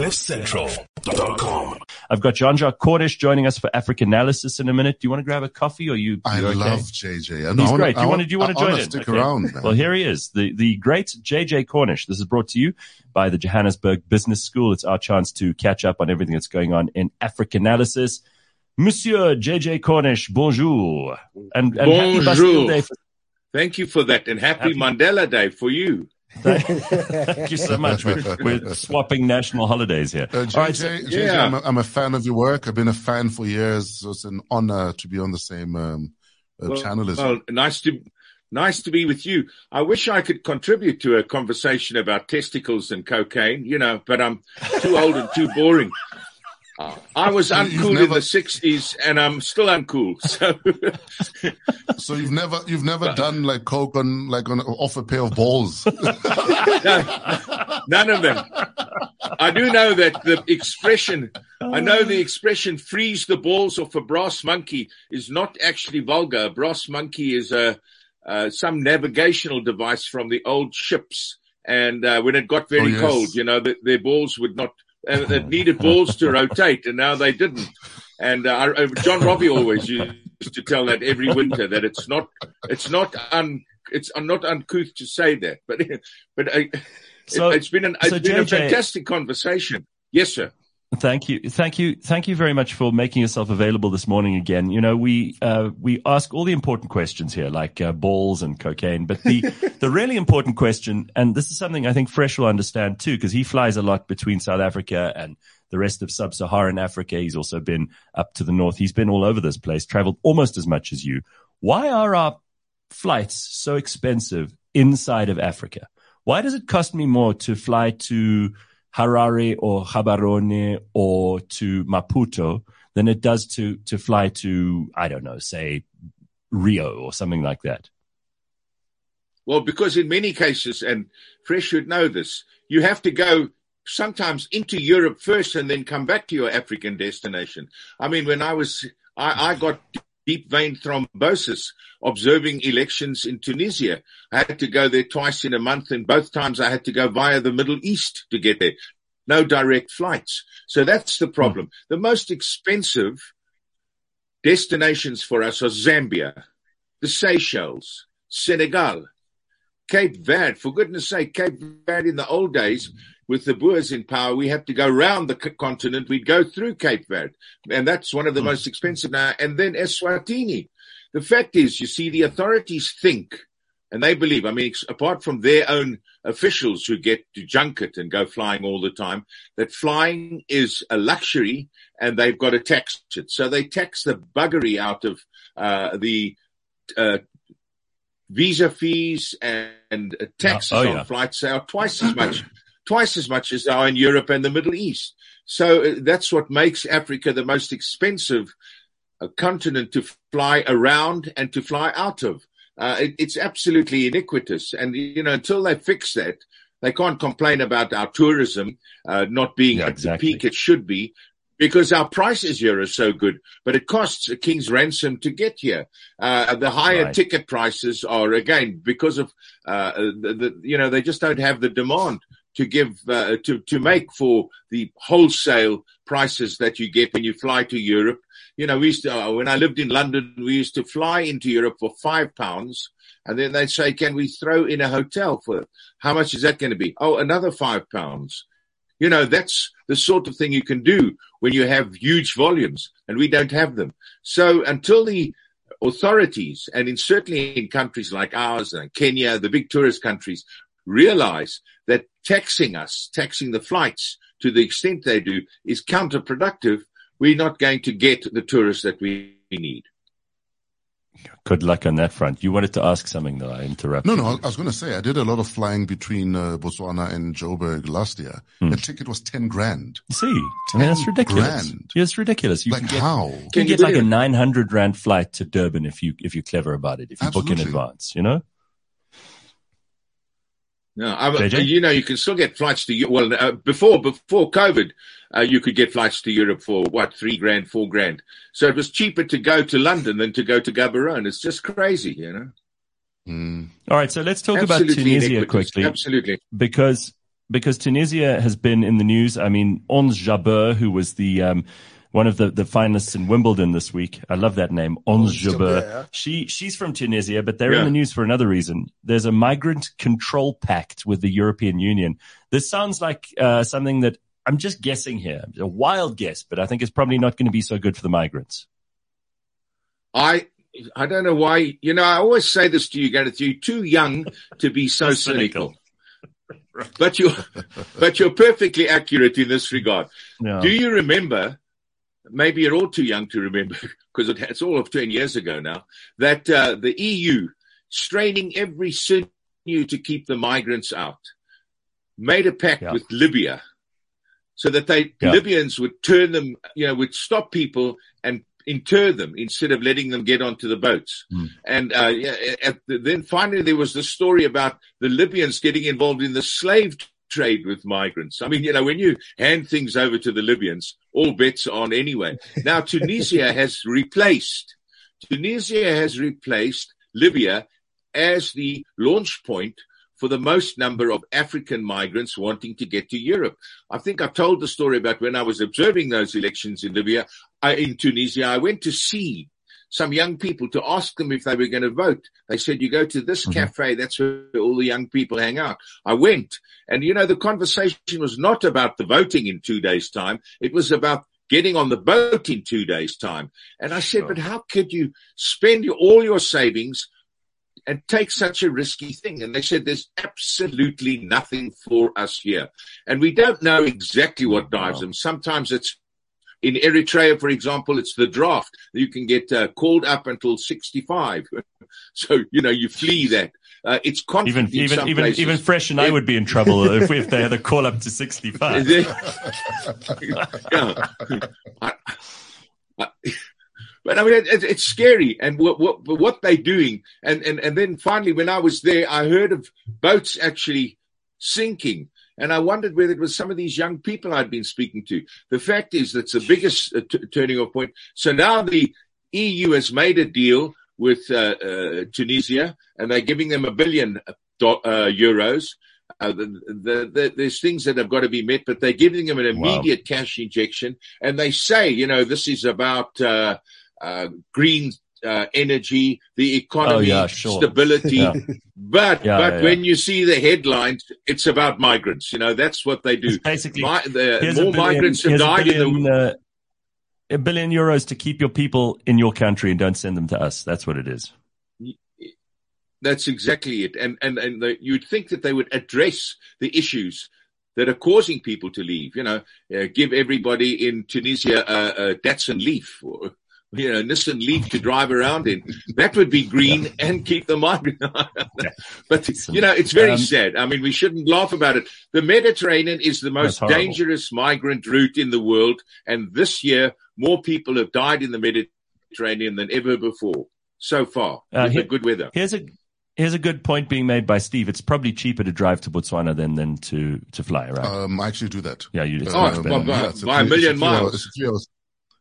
CliffCentral.com. I've got Jean Jacques Cornish joining us for African analysis in a minute. Do you want to grab a coffee or you? I you okay? love JJ. I He's I wanna- great. Do you want want- to, do you want to I join wanna in? Stick Okay. around, man. Well, here he is, the, the great JJ Cornish. This is brought to you by the Johannesburg Business School. It's our chance to catch up on everything that's going on in African analysis. Monsieur JJ Cornish, bonjour. And, and happy Bonjour. Bastille Thank you for that, and happy, Happy- Mandela Day for you. Thank you so much. We're, we're swapping national holidays here. Uh, All JJ, right, so- JJ Yeah. I'm, a, I'm a fan of your work. I've been a fan for years. So it's an honor to be on the same um, uh, Well, channel as you. well, nice to nice to be with you. I wish I could contribute to a conversation about testicles and cocaine, you know, but I'm too old and too boring. Uh, I was uncool in the '60s, and I'm still uncool. So So you've never you've never done like coke on like on off a pair of balls. none of them. I do know that the expression, I know the expression freeze the balls off a brass monkey is not actually vulgar. A brass monkey is a, uh, some navigational device from the old ships. And, uh, when it got very Oh, yes. cold, you know, the, their balls would not, uh, it needed balls to rotate and now they didn't. And, uh, uh, John Robbie always used to tell that every winter that it's not, it's not un, it's not uncouth to say that, but, but, uh, So- it, has been an, it's so been a fantastic conversation. Yes, sir. Thank you, thank you, thank you very much for making yourself available this morning again. You know, we uh, we ask all the important questions here, like uh, balls and cocaine, but the the really important question, and this is something I think Fresh will understand too, because he flies a lot between South Africa and the rest of sub-Saharan Africa. He's also been up to the north. He's been all over this place, traveled almost as much as you. Why are our flights so expensive inside of Africa? Why does it cost me more to fly to Harare or Gaborone or to Maputo than it does to, to fly to, I don't know, say Rio or something like that? Well, because in many cases, and Fresh should know this, you have to go sometimes into Europe first and then come back to your African destination. I mean, when I was, I, I got deep vein thrombosis observing elections in Tunisia. I had to go there twice in a month and both times I had to go via the Middle East to get there. No direct flights. So that's the problem. Hmm. The most expensive destinations for us are Zambia, the Seychelles, Senegal, Cape Verde. For goodness sake, Cape Verde in the old days with the Boers in power, we had to go round the continent. We'd go through Cape Verde. And that's one of the most expensive now. And then Eswatini. The fact is, you see, the authorities think and they believe, I mean, apart from their own officials who get to junket and go flying all the time, that flying is a luxury and they've got to tax it. So they tax the buggery out of, uh, the, uh, visa fees and, and uh, taxes Oh, on yeah. flights are twice as much, twice as much as they are in Europe and the Middle East. So uh, that's what makes Africa the most expensive uh, continent to fly around and to fly out of. Uh, it, it's absolutely iniquitous. And, you know, until they fix that, they can't complain about our tourism, uh, not being Yeah, at exactly. the peak it should be because our prices here are so good, but it costs a king's ransom to get here. Uh, the higher Right. ticket prices are again because of, uh, the, the, you know, they just don't have the demand to give, uh, to, to make for the wholesale prices that you get when you fly to Europe. You know, we used to, uh, when I lived in London, we used to fly into Europe for five pounds. And then they'd say, can we throw in a hotel for how much is that going to be? Oh, another five pounds. You know, that's the sort of thing you can do when you have huge volumes and we don't have them. So until the authorities and in certainly in countries like ours and Kenya, the big tourist countries realize that taxing us, taxing the flights to the extent they do is counterproductive. We're not going to get the tourists that we need. Good luck on that front. You wanted to ask something though. I interrupted. No, no, I was going to say, I did a lot of flying between uh, Botswana and Joburg last year. Hmm. The ticket was 10 grand. You See, I mean, that's ridiculous. grand. Yeah, it's ridiculous. You like can get, how? you can Can you get like a 900 rand flight to Durban if you, if you're clever about it, if you book in advance, you know? No, I, you know, you can still get flights to Eu- well uh, before before COVID, uh, you could get flights to Europe for what three grand, four grand. So it was cheaper to go to London than to go to Gaborone. It's just crazy, you know. Mm. All right. So let's talk about Tunisia quickly Absolutely. because because Tunisia has been in the news. I mean, Ons Jabeur, who was the um, one of the, the finalists in Wimbledon this week. I love that name, Ons Jabeur. She she's from Tunisia, but they're yeah. in the news for another reason. There's a migrant control pact with the European Union. This sounds like uh, something that I'm just guessing here, a wild guess, but I think it's probably not going to be so good for the migrants. I I don't know why. You know, I always say this to you, Gareth. You're too young to be so cynical. cynical. But you're, but you're perfectly accurate in this regard. Yeah. Do you remember? Maybe you're all too young to remember because it, it's all of ten years ago now. That uh, the EU, straining every sinew to keep the migrants out, made a pact yeah. with Libya so that they yeah. Libyans would turn them, you know, would stop people and inter them instead of letting them get onto the boats. Mm. And uh, the, then finally, there was the story about the Libyans getting involved in the slave trade with migrants. I mean, you know, when you hand things over to the Libyans, all bets are on anyway. Now, Tunisia has replaced, Tunisia has replaced Libya as the launch point for the most number of African migrants wanting to get to Europe. I think I've told the story about when I was observing those elections in Libya, I, in Tunisia, I went to see some young people to ask them if they were going to vote. They said, you go to this mm-hmm. cafe, that's where all the young people hang out. I went and you know, the conversation was not about the voting in two days time. It was about getting on the boat in two days time. And I said, sure. but how could you spend all your savings and take such a risky thing. And they said there's absolutely nothing for us here. And we don't know exactly what drives wow. them. Sometimes it's in Eritrea, for example, it's the draft. You can get uh, called up until 65. so, you know, you flee that. Uh, it's even even even places. even fresh and I would be in trouble if, if they had a call up to sixty five. yeah. I, I, but I mean, it, it's scary, and what, what what they're doing, and and and then finally, when I was there, I heard of boats actually sinking, and I wondered whether it was some of these young people I'd been speaking to. The fact is, that's the biggest uh, t- turning off point. So now the EU has made a deal with uh, uh, Tunisia, and they're giving them a billion uh, do- uh, euros. Uh, the, the, the, there's things that have got to be met, but they're giving them an immediate wow. cash injection. And they say, you know, this is about uh, uh, green uh, energy, the economy, oh, yeah, sure. stability. yeah. But yeah, but when you see the headlines, it's about migrants. You know that's what they do. It's basically, My, the, more billion, migrants have died billion, in the. Uh, a billion euros to keep your people in your country and don't send them to us. That's what it is. That's exactly it. And and and the, you'd think that they would address the issues that are causing people to leave. You know, uh, give everybody in Tunisia a, a Datsun Leaf or you know, Nissan Leaf to drive around in. That would be green yeah. and keep the migrant. but you know, it's very um, sad. I mean, we shouldn't laugh about it. The Mediterranean is the most dangerous migrant route in the world, and this year more people have died in the Mediterranean than ever before so far uh, with here, the good weather. Here's a Here's a good point being made by Steve. It's probably cheaper to drive to Botswana than than to to fly, right? Um, I actually do that. Yeah, you. do. oh, by, by, by, a million miles. It's a,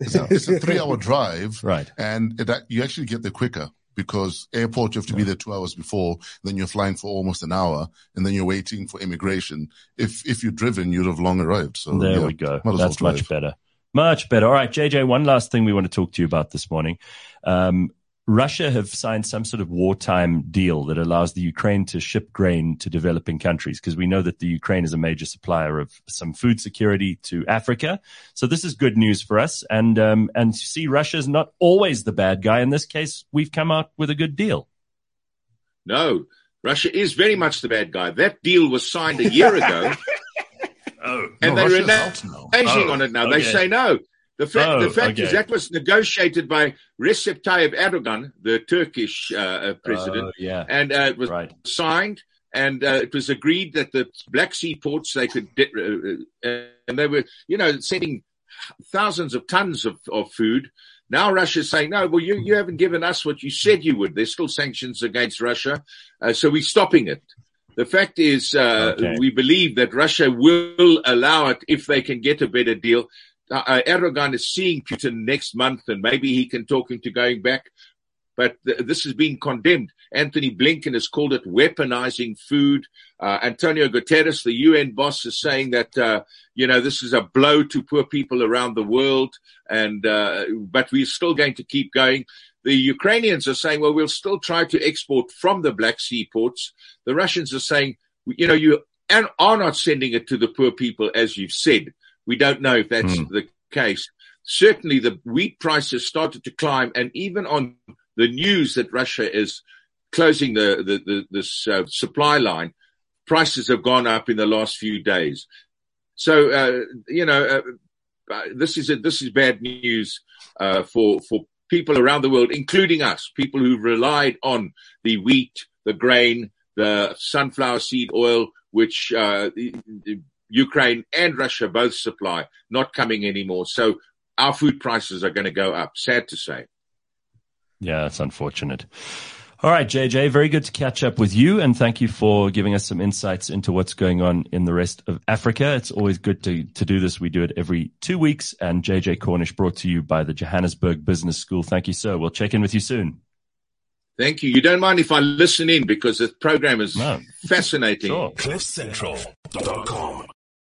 it's a three hour drive. Right. And it, you actually get there quicker because airport, you have to be there two hours before, then you're flying for almost an hour, and then you're waiting for immigration. If if you're driven, you'd have long arrived. So there yeah, we go. That's well much better. Much better. All right, JJ, one last thing we want to talk to you about this morning. Um, Russia have signed some sort of wartime deal that allows the Ukraine to ship grain to developing countries because we know that the Ukraine is a major supplier of some food security to Africa. So this is good news for us. And um, and see, Russia is not always the bad guy. In this case, we've come out with a good deal. No, Russia is very much the bad guy. That deal was signed a year ago. oh, and no, they're reneging oh, on it now. Okay. They say no. The fact, oh, the fact okay. is that was negotiated by Recep Tayyip Erdogan, the Turkish uh, uh president, uh, yeah. and uh, it was right. signed, and uh, it was agreed that the Black Sea ports they could, uh, and they were, you know, sending thousands of tons of, of food. Now Russia's saying, no, well, you, you haven't given us what you said you would. There's still sanctions against Russia, so we're stopping it. The fact is, uh, okay. we believe that Russia will allow it if they can get a better deal. Uh, uh, Erdogan is seeing Putin next month, and maybe he can talk him to going back. But th- this has been condemned. Antony Blinken has called it weaponizing food. Uh, Antonio Guterres, the UN boss, is saying that, uh, you know, this is a blow to poor people around the world. And, uh, but we're still going to keep going. The Ukrainians are saying, well, we'll still try to export from the Black Sea ports. The Russians are saying, you know, you are not sending it to the poor people, as you've said. We don't know if that's mm. the case. Certainly the wheat prices started to climb and even on the news that Russia is closing the, the, the this uh, supply line, prices have gone up in the last few days. So, uh, you know, uh, uh this is a, this is bad news uh, for for people around the world, including us, people who've relied on the wheat, the grain, the sunflower seed oil, which uh, Ukraine and Russia both supply, not coming anymore. So our food prices are going to go up. Sad to say. Yeah, that's unfortunate. All right, JJ, very good to catch up with you. And thank you for giving us some insights into what's going on in the rest of Africa. It's always good to, to do this. We do it every two weeks. And JJ Cornish brought to you by the Johannesburg Business School. Thank you, sir. We'll check in with you soon. Thank you. You don't mind if I listen in because the program is no. fascinating. Sure. CliffCentral.com